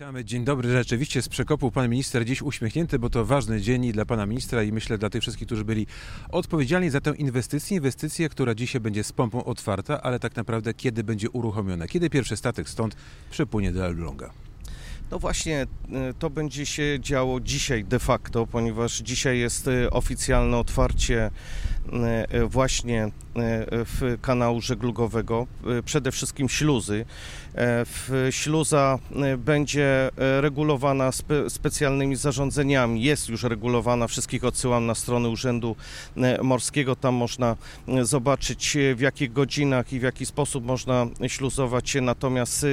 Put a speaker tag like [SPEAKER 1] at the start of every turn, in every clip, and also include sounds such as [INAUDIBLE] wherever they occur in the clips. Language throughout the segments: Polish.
[SPEAKER 1] Witamy, dzień dobry. Rzeczywiście z przekopu pan minister dziś uśmiechnięty, bo to ważny dzień i dla pana ministra i myślę dla tych wszystkich, którzy byli odpowiedzialni za tę inwestycję. Inwestycję, która dzisiaj będzie z pompą otwarta, ale tak naprawdę kiedy będzie uruchomiona? Kiedy pierwszy statek stąd przepłynie do Elbląga?
[SPEAKER 2] No właśnie, y, to będzie się działo dzisiaj de facto, ponieważ dzisiaj jest y, oficjalne otwarcie właśnie w kanału żeglugowego, przede wszystkim śluzy. Śluza będzie regulowana spe, specjalnymi zarządzeniami, jest już regulowana, wszystkich odsyłam na stronę Urzędu Morskiego, tam można zobaczyć w jakich godzinach i w jaki sposób można śluzować się, natomiast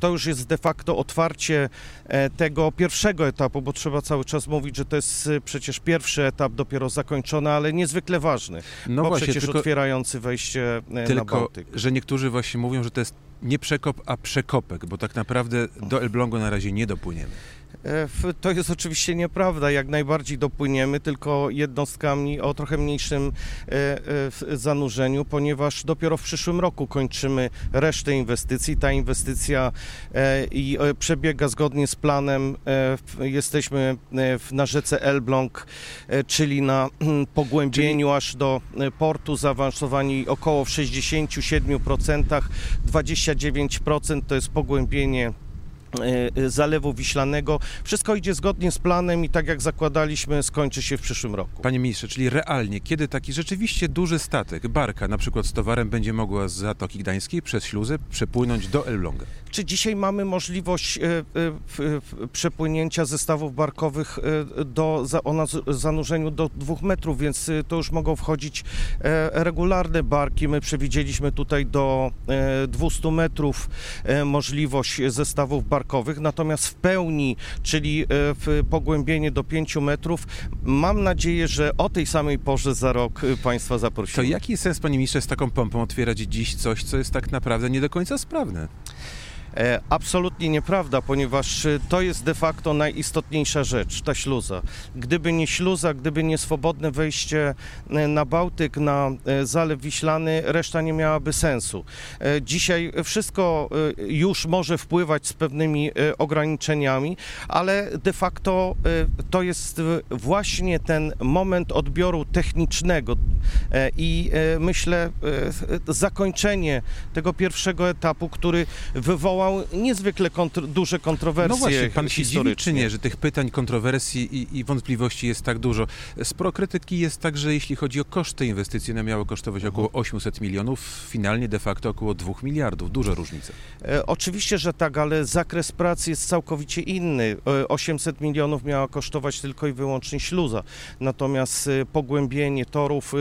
[SPEAKER 2] to już jest de facto otwarcie E, tego pierwszego etapu, bo trzeba cały czas mówić, że to jest e, przecież pierwszy etap dopiero zakończony, ale niezwykle ważny, no bo właśnie, przecież tylko, otwierający wejście e,
[SPEAKER 1] tylko,
[SPEAKER 2] na Bałtyk.
[SPEAKER 1] że niektórzy właśnie mówią, że to jest nie przekop, a przekopek, bo tak naprawdę do Elblągu na razie nie dopłyniemy.
[SPEAKER 2] E, to jest oczywiście nieprawda, jak najbardziej dopłyniemy, tylko jednostkami o trochę mniejszym e, e, zanurzeniu, ponieważ dopiero w przyszłym roku kończymy resztę inwestycji. Ta inwestycja i przebiega zgodnie z planem. Jesteśmy na rzece Elbląg, czyli na [CLEARS THROAT] pogłębieniu czyli... aż do portu, zaawansowani około w 67%, 29% to jest pogłębienie Zalewu Wiślanego. Wszystko idzie zgodnie z planem i tak jak zakładaliśmy, skończy się w przyszłym roku.
[SPEAKER 1] Panie ministrze, czyli realnie, kiedy taki rzeczywiście duży statek, barka na przykład z towarem będzie mogła z Zatoki Gdańskiej przez śluzę przepłynąć do Elbląga?
[SPEAKER 2] Czy dzisiaj mamy możliwość e, e, przepłynięcia zestawów barkowych do, o zanurzeniu do dwóch metrów, więc to już mogą wchodzić regularne barki. My przewidzieliśmy tutaj do 200 metrów możliwość zestawów barkowych parkowych, natomiast w pełni, czyli e, w pogłębienie do 5 metrów, mam nadzieję, że o tej samej porze za rok e, Państwa zaprosimy.
[SPEAKER 1] To jaki sens, Panie Ministrze, z taką pompą otwierać dziś coś, co jest tak naprawdę nie do końca sprawne?
[SPEAKER 2] E, absolutnie nieprawda, ponieważ e, to jest de facto najistotniejsza rzecz, ta śluza. Gdyby nie śluza, gdyby nie swobodne wejście e, na Bałtyk, na Zalew Wiślany, reszta nie miałaby sensu. Dzisiaj wszystko już może wpływać z pewnymi ograniczeniami, ale de facto to jest właśnie ten moment odbioru technicznego i myślę zakończenie tego pierwszego etapu, który wywoła wywołał niezwykle kontr duże kontrowersje No
[SPEAKER 1] właśnie, pan się dziwi czy nie, że tych pytań, kontrowersji i, i, wątpliwości jest tak dużo? Sporo krytyki jest także, jeśli chodzi o koszty inwestycji, one miały kosztować około 800 milionów, finalnie de facto około 2 miliardów. Duże różnice.
[SPEAKER 2] E, oczywiście, że tak, ale zakres pracy jest całkowicie inny. 800 e, milionów miała kosztować tylko i wyłącznie śluza, natomiast e, pogłębienie torów, e,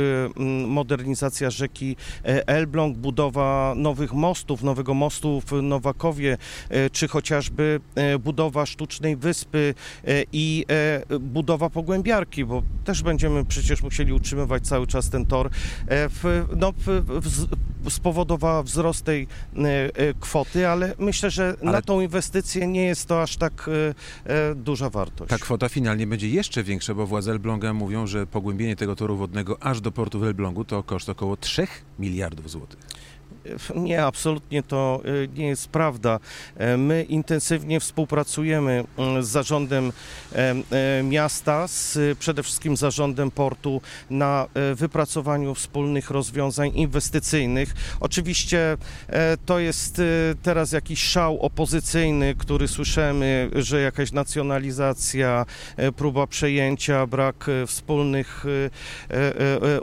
[SPEAKER 2] modernizacja rzeki Elbląg, budowa nowych mostów, nowego mostu w Nowakowie, E, czy chociażby e, budowa sztucznej wyspy e, i budowa pogłębiarki, bo też będziemy przecież musieli utrzymywać cały czas ten tor, no, spowodowała wzrost tej kwoty, ale myślę, że ale... na tą inwestycję nie jest to aż tak duża wartość.
[SPEAKER 1] Ta kwota finalnie będzie jeszcze większa, bo władze Elbląga mówią, że pogłębienie tego toru wodnego aż do portu w Elblągu to koszt około 3 miliardów złotych.
[SPEAKER 2] Nie, absolutnie to y, nie jest prawda. E, my intensywnie współpracujemy mm, z zarządem e, e, miasta, z przede wszystkim zarządem portu na wypracowaniu wspólnych rozwiązań inwestycyjnych. Oczywiście to jest teraz jakiś szał opozycyjny, który słyszymy, że jakaś nacjonalizacja, próba przejęcia, brak wspólnych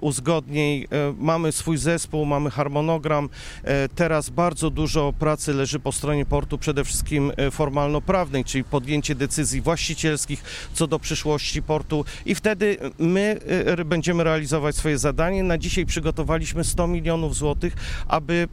[SPEAKER 2] uzgodnień. Mamy swój zespół, mamy harmonogram. E, teraz bardzo dużo pracy leży po stronie portu, przede wszystkim e, formalno-prawnej, czyli podjęcie decyzji właścicielskich co do przyszłości portu i wtedy my e, będziemy realizować swoje zadanie. Na dzisiaj przygotowaliśmy 100 milionów złotych, aby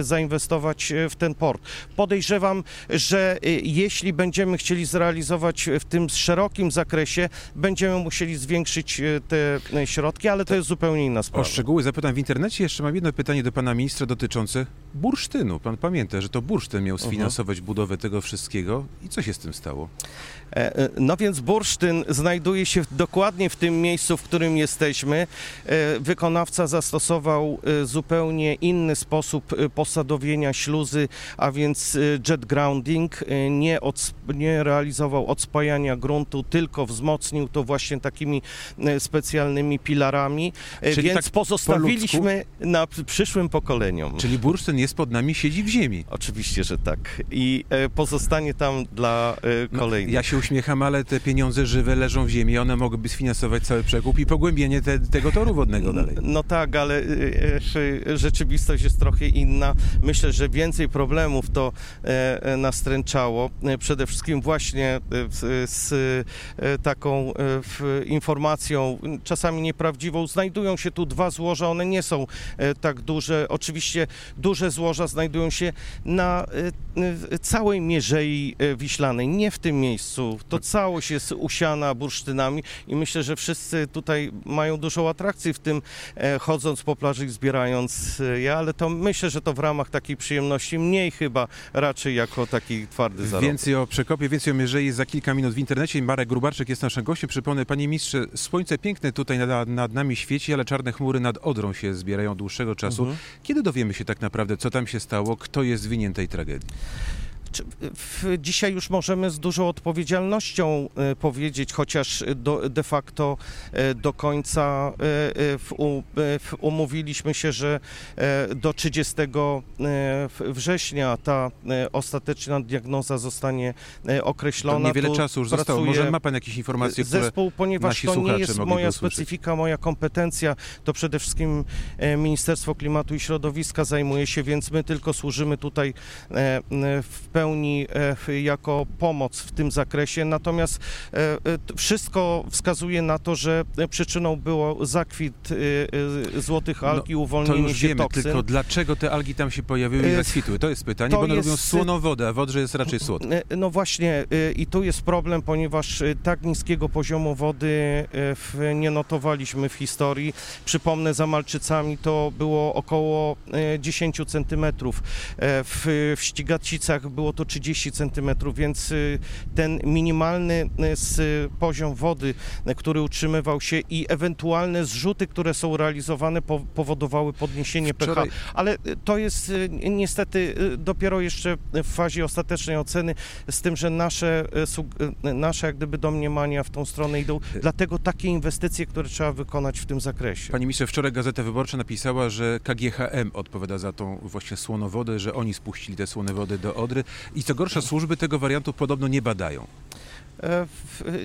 [SPEAKER 2] zainwestować w ten port. Podejrzewam, że jeśli będziemy chcieli zrealizować w tym szerokim zakresie, będziemy musieli zwiększyć te środki, ale to jest zupełnie inna sprawa.
[SPEAKER 1] O szczegóły zapytam w internecie. Jeszcze mam jedno pytanie do pana ministra dotyczące bursztynu. Pan pamięta, że to bursztyn miał sfinansować uh -huh. budowę tego wszystkiego i co się z tym stało?
[SPEAKER 2] E, e, no więc bursztyn znajduje się dokładnie w tym miejscu, w którym jesteśmy. E, wykonawca zastosował zupełnie inny sposób posadowienia śluzy, a więc jet grounding. Nie, od, nie realizował odspajania gruntu, tylko wzmocnił to właśnie takimi specjalnymi pilarami. Czyli więc tak pozostawiliśmy po na przyszłym pokoleniom.
[SPEAKER 1] Czyli bursztyn jest pod nami, siedzi w ziemi.
[SPEAKER 2] Oczywiście, że tak. I pozostanie tam dla kolejnych. No,
[SPEAKER 1] ja się uśmiecham, ale te pieniądze żywe leżą w ziemi, one mogłyby sfinansować cały przekup i pogłębienie te, tego toru wodnego dalej.
[SPEAKER 2] No, no tak, ale y, rzeczywistość jest trochę inna. Myślę, że więcej problemów to e, e, nastręczało. E, przede wszystkim właśnie z taką informacją, czasami nieprawdziwą. Znajdują się tu dwa złoża, one nie są tak duże. Oczywiście duże złoża znajdują się na całej Mierzei Wiślanej, nie w tym miejscu to całość jest usiana bursztynami i myślę, że wszyscy tutaj mają dużą atrakcję w tym, e, chodząc po plaży i zbierając e, je, ale to myślę, że to w ramach takiej przyjemności, mniej chyba raczej jako taki twardy zarobek.
[SPEAKER 1] Więcej o Przekopie, więcej o Mierzei za kilka minut w internecie. Marek Grubarczyk jest naszym gościem. Przypomnę, panie mistrze, słońce piękne tutaj nad, nad nami świeci, ale czarne chmury nad Odrą się zbierają dłuższego czasu. Mhm. Kiedy dowiemy się tak naprawdę, co tam się stało, kto jest winien tej tragedii?
[SPEAKER 2] Dzisiaj już możemy z dużą odpowiedzialnością e, powiedzieć, chociaż do, de facto e, do końca e, umówiliśmy się, że do 30 września ta ostateczna diagnoza zostanie określona.
[SPEAKER 1] To niewiele tu czasu już zostało. Może ma Pan jakieś informacje,
[SPEAKER 2] Zespół, ponieważ to nie jest moja specyfika, moja kompetencja, to przede wszystkim Ministerstwo Klimatu i Środowiska zajmuje się, więc my tylko służymy tutaj w pełni pełni e, jako pomoc w tym zakresie, natomiast e, e, wszystko wskazuje na to, że przyczyną było zakwit złotych alg no, i uwolnienie
[SPEAKER 1] to już
[SPEAKER 2] się
[SPEAKER 1] wiemy,
[SPEAKER 2] toksyn.
[SPEAKER 1] tylko dlaczego te algi tam się pojawiły i zakwitły? To jest pytanie, to bo one jest... lubią słoną wodę, a w Odrze jest raczej słodka.
[SPEAKER 2] No właśnie i tu jest problem, ponieważ tak niskiego poziomu wody nie notowaliśmy w historii. Przypomnę, za Malczycami to było około 10 centymetrów. W, w Ścigacicach było to 30 cm, więc y, ten minimalny y, poziom wody, y, który utrzymywał się i ewentualne zrzuty, które są realizowane powodowały podniesienie Wczoraj... pH, ale to jest niestety dopiero jeszcze w fazie ostatecznej oceny, z tym, że nasze, nasze jak gdyby domniemania w tą stronę idą, dlatego takie inwestycje, które trzeba wykonać w tym zakresie.
[SPEAKER 1] Pani ministrze, wczoraj Gazeta Wyborcza napisała, że KGHM odpowiada za tą właśnie słonowodę, że oni spuścili te słone wody do Odry. I co gorsza, służby tego wariantu podobno nie badają.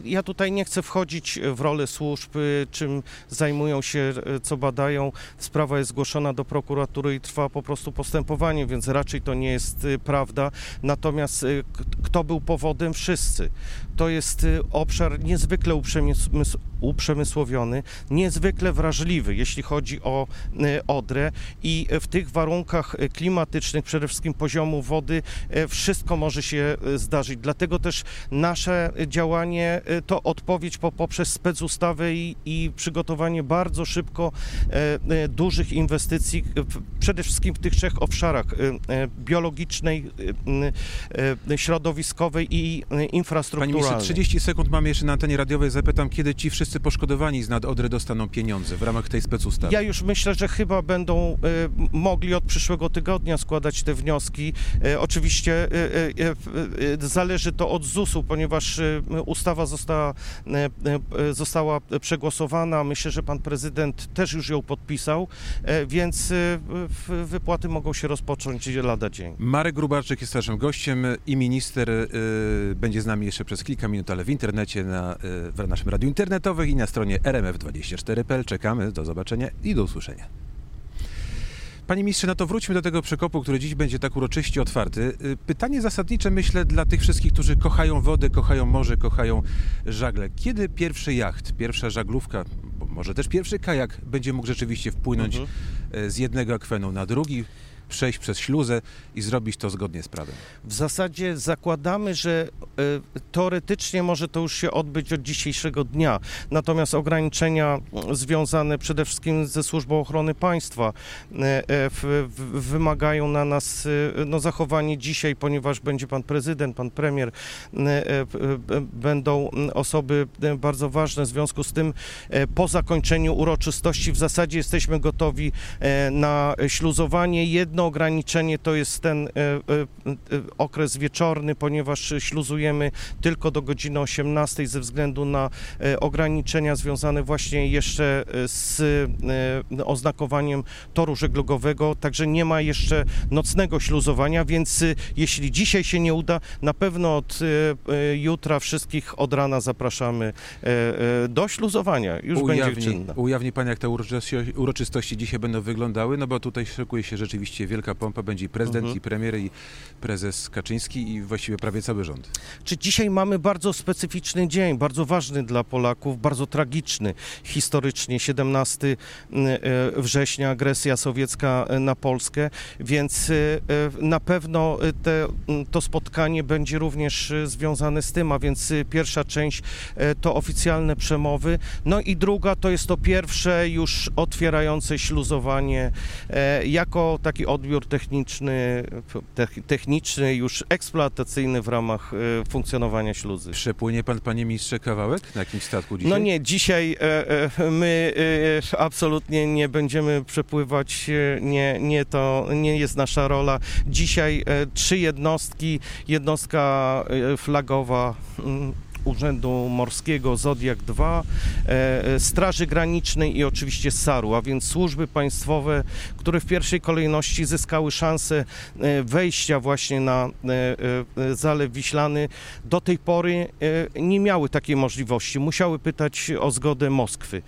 [SPEAKER 2] Ja tutaj nie chcę wchodzić w rolę służb, czym zajmują się, e, co badają. Sprawa jest zgłoszona do prokuratury i trwa po prostu postępowanie, więc raczej to nie jest e, prawda. Natomiast kto był powodem? Wszyscy. To jest obszar niezwykle uprzemysłowiony, niezwykle wrażliwy, jeśli chodzi o Odrę i w tych warunkach klimatycznych, przede wszystkim poziomu wody, wszystko może się zdarzyć. Dlatego też nasze działanie y, to odpowiedź po, poprzez specustawę i, i przygotowanie bardzo szybko e, e, dużych inwestycji, przede wszystkim w tych trzech obszarach e, biologicznej, środowiskowej i infrastrukturalnej. Panie
[SPEAKER 1] ministrze, 30 sekund mamy jeszcze na antenie radiowej. Zapytam, kiedy ci wszyscy poszkodowani z nad Odry dostaną pieniądze w ramach tej specustawy?
[SPEAKER 2] Ja już myślę, że chyba będą mogli od przyszłego tygodnia składać te wnioski. Oczywiście zależy to od ZUS-u, ponieważ ustawa została, e, e, została przegłosowana. Myślę, że pan prezydent też już ją podpisał, e, więc wypłaty mogą się rozpocząć lada dzień.
[SPEAKER 1] Marek Grubarczyk jest naszym gościem i minister będzie z nami jeszcze przez kilka minut, ale w internecie, na, w naszym radiu internetowym i na stronie rmf24.pl. Czekamy, do zobaczenia i do usłyszenia. Panie ministrze, no to wróćmy do tego przekopu, który dziś będzie tak uroczyście otwarty. Y, pytanie zasadnicze, myślę, dla tych wszystkich, którzy kochają wodę, kochają morze, kochają żagle. Kiedy pierwszy jacht, pierwsza żaglówka, może też pierwszy kajak będzie mógł rzeczywiście wpłynąć mhm. Y, z jednego akwenu na drugi? Przejść przez śluzę i zrobić to zgodnie z prawem?
[SPEAKER 2] W zasadzie zakładamy, że e, teoretycznie może to już się odbyć od dzisiejszego dnia, natomiast ograniczenia związane przede wszystkim ze Służbą Ochrony Państwa e, e, wymagają na nas no, zachowanie dzisiaj, ponieważ będzie pan prezydent, pan premier, będą osoby bardzo ważne. W związku z tym po zakończeniu uroczystości w zasadzie jesteśmy gotowi na śluzowanie. Jedno ograniczenie to jest ten e, e, e, okres wieczorny, ponieważ śluzujemy tylko do godziny 18 ze względu na ograniczenia związane właśnie jeszcze z oznakowaniem toru żeglugowego, także nie ma jeszcze nocnego śluzowania, więc jeśli dzisiaj się nie uda, na pewno od jutra wszystkich od rana zapraszamy do śluzowania. Już będzie
[SPEAKER 1] Ujawni,
[SPEAKER 2] czynna.
[SPEAKER 1] ujawni Pan, jak te uroczystości, uroczystości dzisiaj będą wyglądały, no bo tutaj szykuje się rzeczywiście wielka pompa, będzie i prezydent,
[SPEAKER 2] Mhm.
[SPEAKER 1] i premier, i prezes Kaczyński i właściwie prawie cały rząd.
[SPEAKER 2] Czy dzisiaj mamy bardzo specyficzny dzień, bardzo ważny dla Polaków, bardzo tragiczny historycznie, 17 e, września, agresja sowiecka e, na Polskę, więc e, na pewno te, m, to spotkanie będzie również związane z tym, a więc pierwsza część to oficjalne przemowy, no i druga to jest to pierwsze już otwierające śluzowanie jako taki odbiór techniczny, tech- techniczny już eksploatacyjny w ramach e, funkcjonowania śluzy.
[SPEAKER 1] Przepłynie Pan, Panie Ministrze, kawałek na jakimś statku dzisiaj?
[SPEAKER 2] No nie, dzisiaj e, e, my e, absolutnie nie będziemy przepływać, nie, nie, to nie jest nasza rola. Dzisiaj trzy jednostki, jednostka flagowa mm, Urzędu Morskiego Zodiak 2, e, e, Straży Granicznej i oczywiście SAR-u, a więc służby państwowe, które w pierwszej kolejności zyskały szansę e, wejścia właśnie na Zalew Wiślany. Do tej pory nie miały takiej możliwości, musiały pytać o zgodę Moskwy.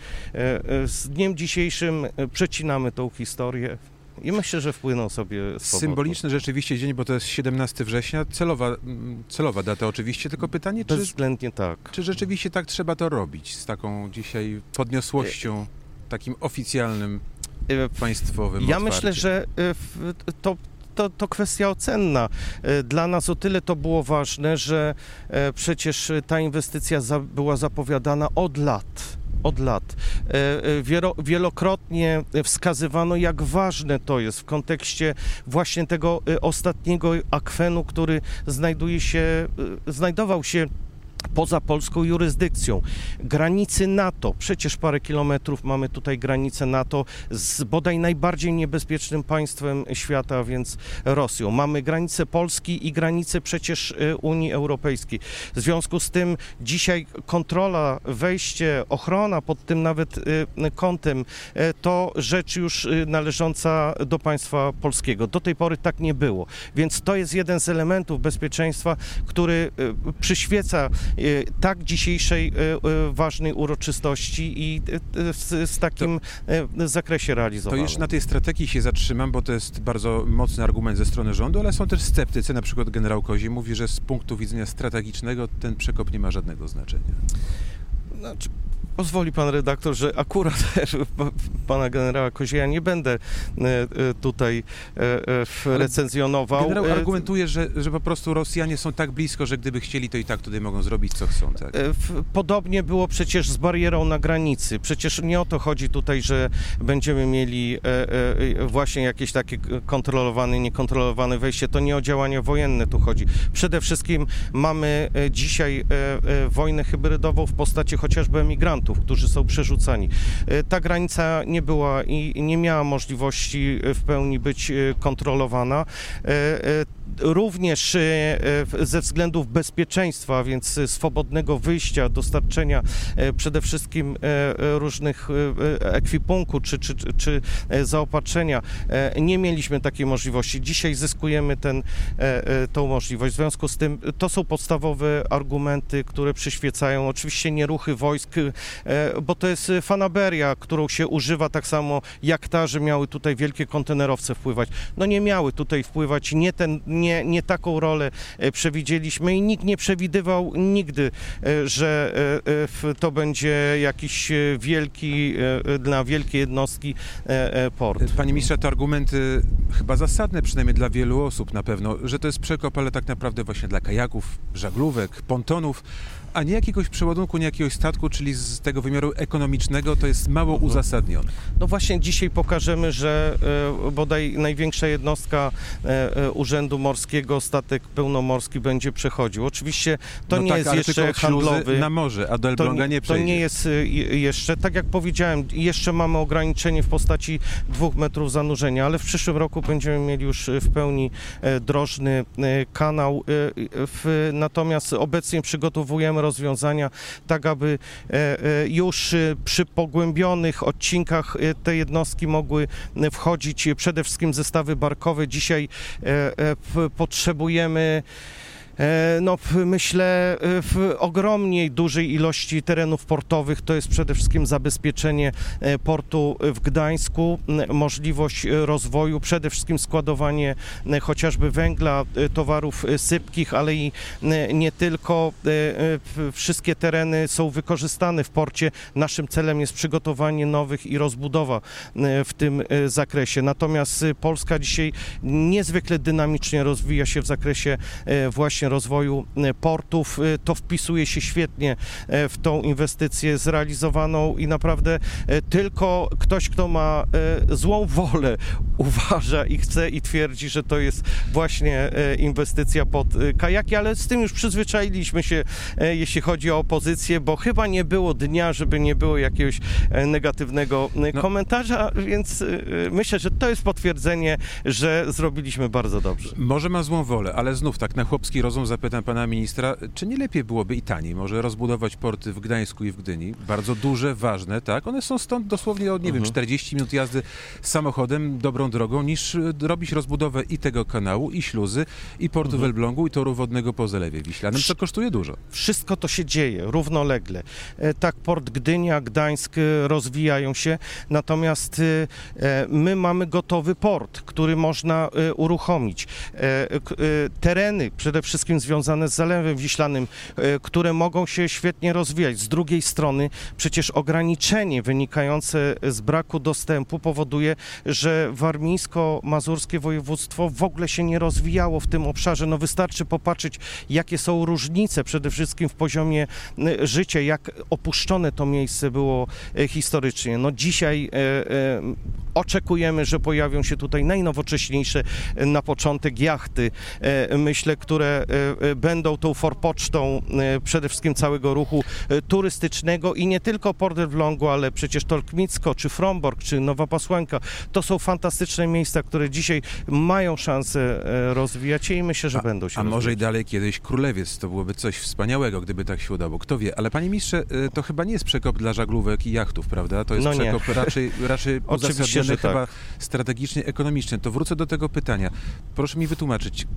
[SPEAKER 2] Z dniem dzisiejszym przecinamy tą historię. I myślę, że wpłyną sobie swobodnie.
[SPEAKER 1] Symboliczny rzeczywiście dzień, bo to jest 17 września, celowa, celowa data oczywiście, tylko pytanie, czy,
[SPEAKER 2] Bezwzględnie tak.
[SPEAKER 1] czy rzeczywiście tak trzeba to robić, z taką dzisiaj podniosłością, takim oficjalnym,
[SPEAKER 2] E,
[SPEAKER 1] państwowym
[SPEAKER 2] Ja
[SPEAKER 1] otwarciem?
[SPEAKER 2] myślę, że e, to, to, to kwestia ocenna. E, Dla nas o tyle to było ważne, że e, przecież ta inwestycja była zapowiadana od lat. Od lat. E, e, wielo, wielokrotnie wskazywano, jak ważne to jest w kontekście właśnie tego e, ostatniego akwenu, który znajduje się, znajdował się poza polską jurysdykcją. Granicy NATO, przecież parę kilometrów mamy tutaj granicę NATO z bodaj najbardziej niebezpiecznym państwem świata, więc Rosją. Mamy granicę Polski i granicę przecież e, Unii Europejskiej. W związku z tym dzisiaj kontrola, wejście, ochrona pod tym nawet e, kątem e, to rzecz już należąca do państwa polskiego. Do tej pory tak nie było. Więc to jest jeden z elementów bezpieczeństwa, który przyświeca tak dzisiejszej e, e, ważnej uroczystości i z, z takim e, zakresie
[SPEAKER 1] To
[SPEAKER 2] realizowanym.
[SPEAKER 1] jeszcze na tej strategii się zatrzymam, bo to jest bardzo mocny argument ze strony rządu, ale są też sceptycy, na przykład generał Kozi mówi, że z punktu widzenia strategicznego ten przekop nie ma żadnego znaczenia.
[SPEAKER 2] Znaczy, pozwoli pan redaktor, że akurat [LAUGHS] pana generała Kozieja nie będę e, e, tutaj e, recenzjonował.
[SPEAKER 1] Generał argumentuje, że, że po prostu Rosjanie są tak blisko, że gdyby chcieli, to i tak tutaj mogą zrobić, co chcą. Tak?
[SPEAKER 2] Podobnie było przecież z barierą na granicy. Przecież nie o to chodzi tutaj, że będziemy mieli właśnie jakieś takie kontrolowane, niekontrolowane wejście. To nie o działania wojenne tu chodzi. Przede wszystkim mamy dzisiaj wojnę hybrydową w postaci chociażby emigrantów, którzy są przerzucani. E, Ta granica nie była i nie miała możliwości e, w pełni być e, kontrolowana. Również e, ze względów bezpieczeństwa, więc e, swobodnego wyjścia, dostarczenia e, przede wszystkim różnych ekwipunku czy, czy, czy- zaopatrzenia, nie mieliśmy takiej możliwości. Dzisiaj zyskujemy ten, tą możliwość. W związku z tym to są podstawowe argumenty, które przyświecają. Oczywiście nie ruchy wojsk, bo to jest fanaberia, którą się używa tak samo jak ta, że miały tutaj wielkie kontenerowce wpływać. No nie miały tutaj wpływać nie ten, nie, nie taką rolę przewidzieliśmy i nikt nie przewidywał nigdy, że to będzie jakiś wielki, dla wielkiej jednostki port.
[SPEAKER 1] Panie ministrze, to argumenty chyba zasadne, przynajmniej dla wielu osób na pewno, że to jest przekop, ale tak naprawdę właśnie dla kajaków, żaglówek, pontonów, a nie jakiegoś przeładunku, nie jakiegoś statku, czyli z tego wymiaru ekonomicznego, to jest mało mhm. uzasadnione.
[SPEAKER 2] No właśnie dzisiaj pokażemy, że e, bodaj największa jednostka e, e, Urzędu Morskiego, statek pełnomorski będzie przechodził. Oczywiście to no nie tak, jest jeszcze handlowy.
[SPEAKER 1] na morze, a do Elbląga nie przejdzie.
[SPEAKER 2] To nie jest jeszcze, tak jak powiedziałem, jeszcze mamy ograniczenie w postaci dwóch metrów zanurzenia, ale w przyszłym roku będziemy mieli już w pełni drożny kanał. Natomiast obecnie przygotowujemy rozwiązania, tak aby e, e, już e, przy pogłębionych odcinkach te jednostki mogły wchodzić przede wszystkim zestawy barkowe. Dzisiaj potrzebujemy no, myślę, e, w ogromnej dużej ilości terenów portowych to jest przede wszystkim zabezpieczenie e, portu w Gdańsku, możliwość rozwoju, przede wszystkim składowanie chociażby węgla, towarów sypkich, ale i nie tylko. Wszystkie tereny są wykorzystane w porcie. Naszym celem jest przygotowanie nowych i rozbudowa w tym zakresie. Natomiast Polska dzisiaj niezwykle dynamicznie rozwija się w zakresie właśnie rozwoju e, portów. E, to wpisuje się świetnie e, w tą inwestycję zrealizowaną i naprawdę tylko ktoś, kto ma złą wolę, [LAUGHS] uważa i chce i twierdzi, że to jest właśnie inwestycja pod kajaki, ale z tym już przyzwyczailiśmy się, jeśli chodzi o opozycję, bo chyba nie było dnia, żeby nie było jakiegoś negatywnego no. komentarza, więc myślę, że to jest potwierdzenie, że zrobiliśmy bardzo dobrze.
[SPEAKER 1] Może ma złą wolę, ale znów tak na chłopski rozum zapytam pana ministra, czy nie lepiej byłoby i taniej może rozbudować porty w Gdańsku i w Gdyni? Bardzo duże, ważne, tak? One są stąd dosłownie od, nie mhm. wiem, 40 minut jazdy samochodem, dobrą drogą, niż e, robić rozbudowę i tego kanału, i śluzy, i portu mhm. w Elblągu, i toru wodnego po Zalewie Wiślanym, co kosztuje dużo.
[SPEAKER 2] Wszystko to się dzieje równolegle. E, tak, port Gdynia, Gdańsk e, rozwijają się, natomiast my mamy gotowy port, który można uruchomić. Tereny przede wszystkim związane z Zalewem Wiślanym, e, które mogą się świetnie rozwijać. Z drugiej strony przecież ograniczenie wynikające z braku dostępu powoduje, że warmińsko-mazurskie województwo w ogóle się nie rozwijało w tym obszarze. No wystarczy popatrzeć, jakie są różnice przede wszystkim w poziomie e, życia, jak opuszczone to miejsce było e, historycznie. No dzisiaj oczekujemy, że pojawią się tutaj najnowocześniejsze na początek jachty, myślę, które będą tą forpocztą e, przede wszystkim całego ruchu e, turystycznego i nie tylko Port Elblągu, ale przecież Tolkmicko, czy Fromborg, czy Nowa Pasłanka. To są fantastyczne miejsca, które dzisiaj mają szansę rozwijać się i myślę, że
[SPEAKER 1] a,
[SPEAKER 2] będą się
[SPEAKER 1] A
[SPEAKER 2] rozwijać.
[SPEAKER 1] może i dalej kiedyś Królewiec, to byłoby coś wspaniałego, gdyby tak się udało. Kto wie, ale panie ministrze, to chyba nie jest przekop dla żaglówek i jachtów, prawda? To jest no przekop raczej, raczej [LAUGHS] uzasadniony chyba tak. strategicznie, ekonomicznie. To wrócę do tego pytania. Proszę mi wytłumaczyć,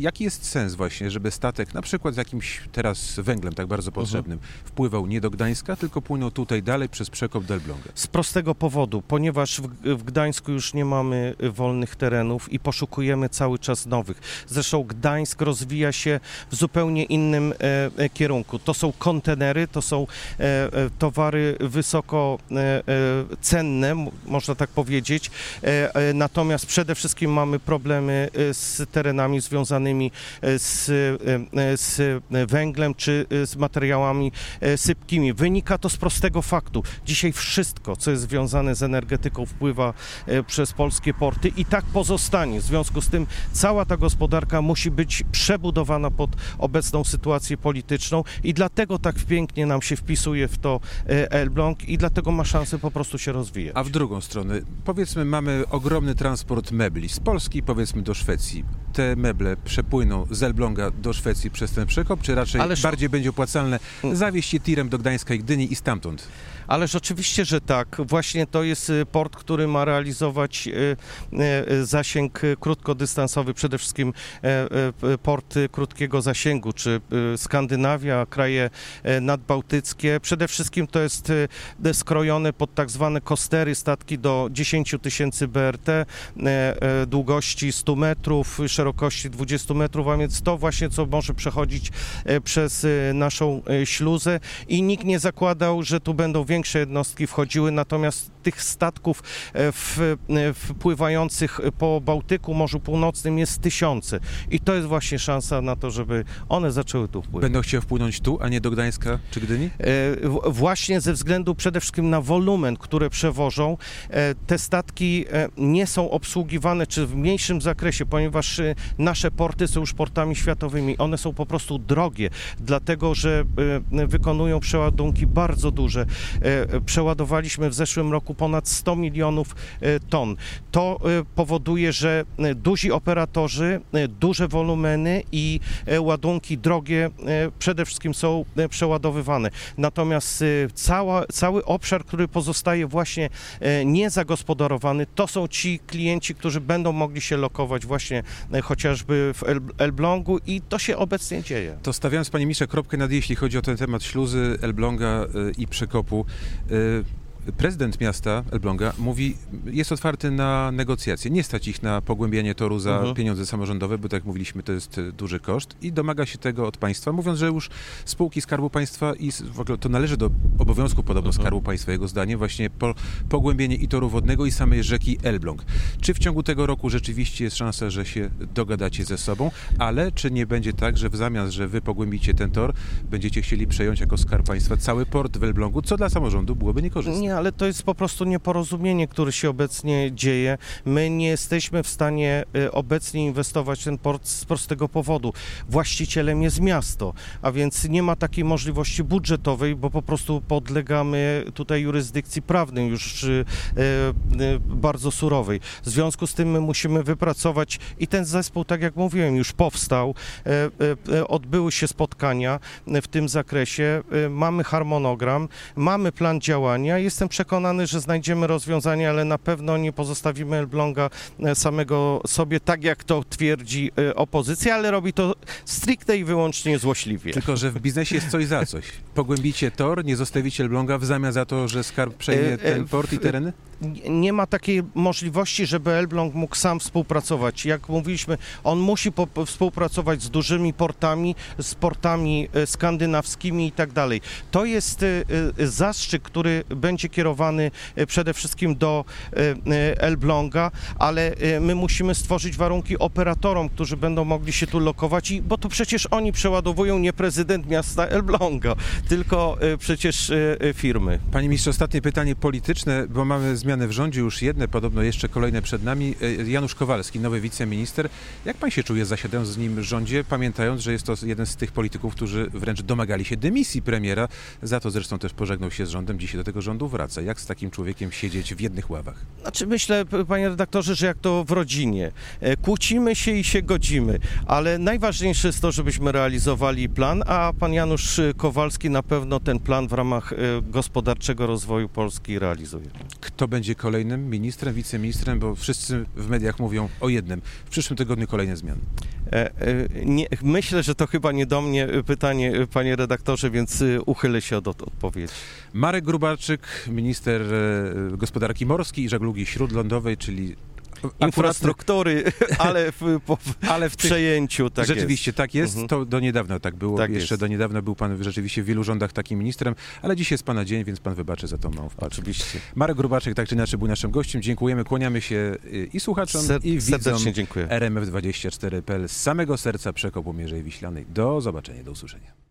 [SPEAKER 1] jaki jest sens właśnie, żeby statek, na przykład z jakimś teraz węglem tak bardzo mhm. potrzebnym, wpływał nie do Gdańska, tylko płynął tutaj dalej przez przekop Delbląga?
[SPEAKER 2] Z prostego powodu, ponieważ w, w, Gdańsku już nie mamy wolnych terenów i poszukujemy cały czas nowych. Zresztą Gdańsk rozwija się w zupełnie innym e, e kierunku. To są kontenery, to są e, e, towary wysoko e, e, cenne, można tak powiedzieć. natomiast przede wszystkim mamy problemy z terenami związanymi związanymi e, z, e, z węglem czy e, z materiałami sypkimi. Wynika to z prostego faktu. Dzisiaj wszystko, co jest związane z energetyką, wpływa przez polskie porty i tak pozostanie. W związku z tym cała ta gospodarka musi być przebudowana pod obecną sytuację polityczną i dlatego tak pięknie nam się wpisuje w to Elbląg i dlatego ma szansę po prostu się rozwijać.
[SPEAKER 1] A w drugą stronę, powiedzmy, mamy ogromny transport mebli z Polski, powiedzmy, do Szwecji. Te meble przepłyną z Elbląga do Szwecji przez ten przekop, czy raczej Ależ... bardziej będzie opłacalne zawieźć je tirem do Gdańska i Gdyni i stamtąd?
[SPEAKER 2] Ależ oczywiście, że tak. Właśnie to jest y, port, który ma realizować y, y, zasięg krótkodystansowy, przede wszystkim e, e, porty krótkiego zasięgu, czy Skandynawia, kraje e, nadbałtyckie. Przede wszystkim to jest skrojone pod tak zwane kostery, statki do 10 tysięcy BRT, długości 100 metrów, szerokości szerokości 20 metrów, a więc to właśnie, co może przechodzić przez naszą śluzę i nikt nie zakładał, że tu będą większe jednostki wchodziły, natomiast tych statków e, w, e, wpływających po Bałtyku, Morzu Północnym jest tysiące i to jest właśnie szansa na to, żeby one zaczęły tu wpływać.
[SPEAKER 1] Będą chciały wpłynąć tu, a nie do Gdańska czy Gdyni?
[SPEAKER 2] E, Właśnie ze względu przede wszystkim na wolumen, które przewożą, te statki nie są obsługiwane czy w mniejszym zakresie, ponieważ nasze porty są już portami światowymi. One są po prostu drogie, dlatego że wykonują przeładunki bardzo duże. Przeładowaliśmy w zeszłym roku ponad 100 milionów e, ton. To e, powoduje, że e, duzi operatorzy, duże wolumeny i ładunki drogie przede wszystkim są przeładowywane. Natomiast cała, cały obszar, który pozostaje właśnie niezagospodarowany, to są ci klienci, którzy będą mogli się lokować właśnie chociażby w El- Elblągu i to się obecnie dzieje.
[SPEAKER 1] To stawiając, panie ministrze, kropkę nad jeśli chodzi o ten temat śluzy, Elbląga i Przekopu. Prezydent miasta Elbląga mówi, jest otwarty na negocjacje. Nie stać ich na pogłębianie toru za
[SPEAKER 2] Mhm.
[SPEAKER 1] pieniądze samorządowe, bo tak jak mówiliśmy, to jest y, duży koszt i domaga się tego od państwa, mówiąc, że już spółki Skarbu Państwa i w ogóle to należy do obowiązku podobno
[SPEAKER 2] Mhm.
[SPEAKER 1] Skarbu Państwa, jego zdaniem, właśnie po, pogłębienie i toru wodnego i samej rzeki Elbląg. Czy w ciągu tego roku rzeczywiście jest szansa, że się dogadacie ze sobą, ale czy nie będzie tak, że w zamian, że wy pogłębicie ten tor, będziecie chcieli przejąć jako Skarb Państwa cały port w Elblągu, co dla samorządu byłoby niekorzystne?
[SPEAKER 2] Nie, ale to jest po prostu nieporozumienie, które się obecnie dzieje. My nie jesteśmy w stanie y, obecnie inwestować w ten port z prostego powodu. Właścicielem jest miasto, a więc nie ma takiej możliwości budżetowej, bo po prostu podlegamy tutaj jurysdykcji prawnej już y, y, bardzo surowej. W związku z tym my musimy wypracować i ten zespół, tak jak mówiłem, już powstał. Odbyły się spotkania w tym zakresie. Mamy harmonogram, mamy plan działania. Jestem przekonany, że znajdziemy rozwiązanie, ale na pewno nie pozostawimy Elbląga e, samego sobie, tak jak to twierdzi e, opozycja, ale robi to stricte i wyłącznie złośliwie.
[SPEAKER 1] Tylko, że w biznesie jest coś za coś. Pogłębicie tor, nie zostawicie Elbląga w zamian za to, że Skarb przejmie
[SPEAKER 2] E,
[SPEAKER 1] ten port i tereny?
[SPEAKER 2] nie- ma takiej możliwości, żeby Elbląg mógł sam współpracować. Jak mówiliśmy, on musi współpracować z dużymi portami, z portami skandynawskimi i tak dalej. To jest zastrzyk, który będzie kierowany e, przede wszystkim do e, e, Elbląga, ale my musimy stworzyć warunki operatorom, którzy będą mogli się tu lokować, i, bo to przecież oni przeładowują nie prezydent miasta Elbląga, tylko przecież firmy.
[SPEAKER 1] Panie ministrze, ostatnie pytanie polityczne, bo mamy zmiany w rządzie, już jedne, podobno jeszcze kolejne przed nami. Janusz Kowalski, nowy wiceminister. Jak pan się czuje zasiadając z nim w rządzie, pamiętając, że jest to jeden z tych polityków, którzy wręcz domagali się dymisji premiera, za to zresztą też pożegnał się z rządem, dzisiaj do tego rządu wraca. Jak z takim człowiekiem siedzieć w jednych ławach?
[SPEAKER 2] Znaczy myślę, panie redaktorze, że jak to w rodzinie. E, Kłócimy się i się godzimy, ale najważniejsze jest to, żebyśmy realizowali plan, a pan Janusz Kowalski na pewno ten plan w ramach e, gospodarczego rozwoju Polski realizuje.
[SPEAKER 1] Kto będzie kolejnym ministrem, wiceministrem, bo wszyscy w mediach mówią o jednym. W przyszłym tygodniu kolejne zmiany.
[SPEAKER 2] E, e, Nie, myślę, że to chyba nie do mnie pytanie, panie redaktorze, więc e, uchylę się od od odpowiedzi.
[SPEAKER 1] Marek Grubarczyk, minister e, gospodarki morskiej i żeglugi śródlądowej, czyli
[SPEAKER 2] Infrastruktury, ale w, po, [LAUGHS]
[SPEAKER 1] ale w tych
[SPEAKER 2] przejęciu tak
[SPEAKER 1] rzeczywiście tak jest.
[SPEAKER 2] Mhm.
[SPEAKER 1] To do niedawna tak było.
[SPEAKER 2] Tak
[SPEAKER 1] Jeszcze
[SPEAKER 2] jest.
[SPEAKER 1] do niedawna był pan rzeczywiście w wielu rządach takim ministrem, ale dziś jest pana dzień, więc pan wybaczy za tą małą
[SPEAKER 2] jest.
[SPEAKER 1] wpadkę.
[SPEAKER 2] Oczywiście.
[SPEAKER 1] Marek Grubaczek tak czy inaczej był naszym gościem. Dziękujemy, kłaniamy się y, i słuchaczom,
[SPEAKER 2] Ser-
[SPEAKER 1] i widzom
[SPEAKER 2] serdecznie dziękuję.
[SPEAKER 1] RMF24.pl z samego serca Przekopu Mierzei Wiślanej. Do zobaczenia, do usłyszenia.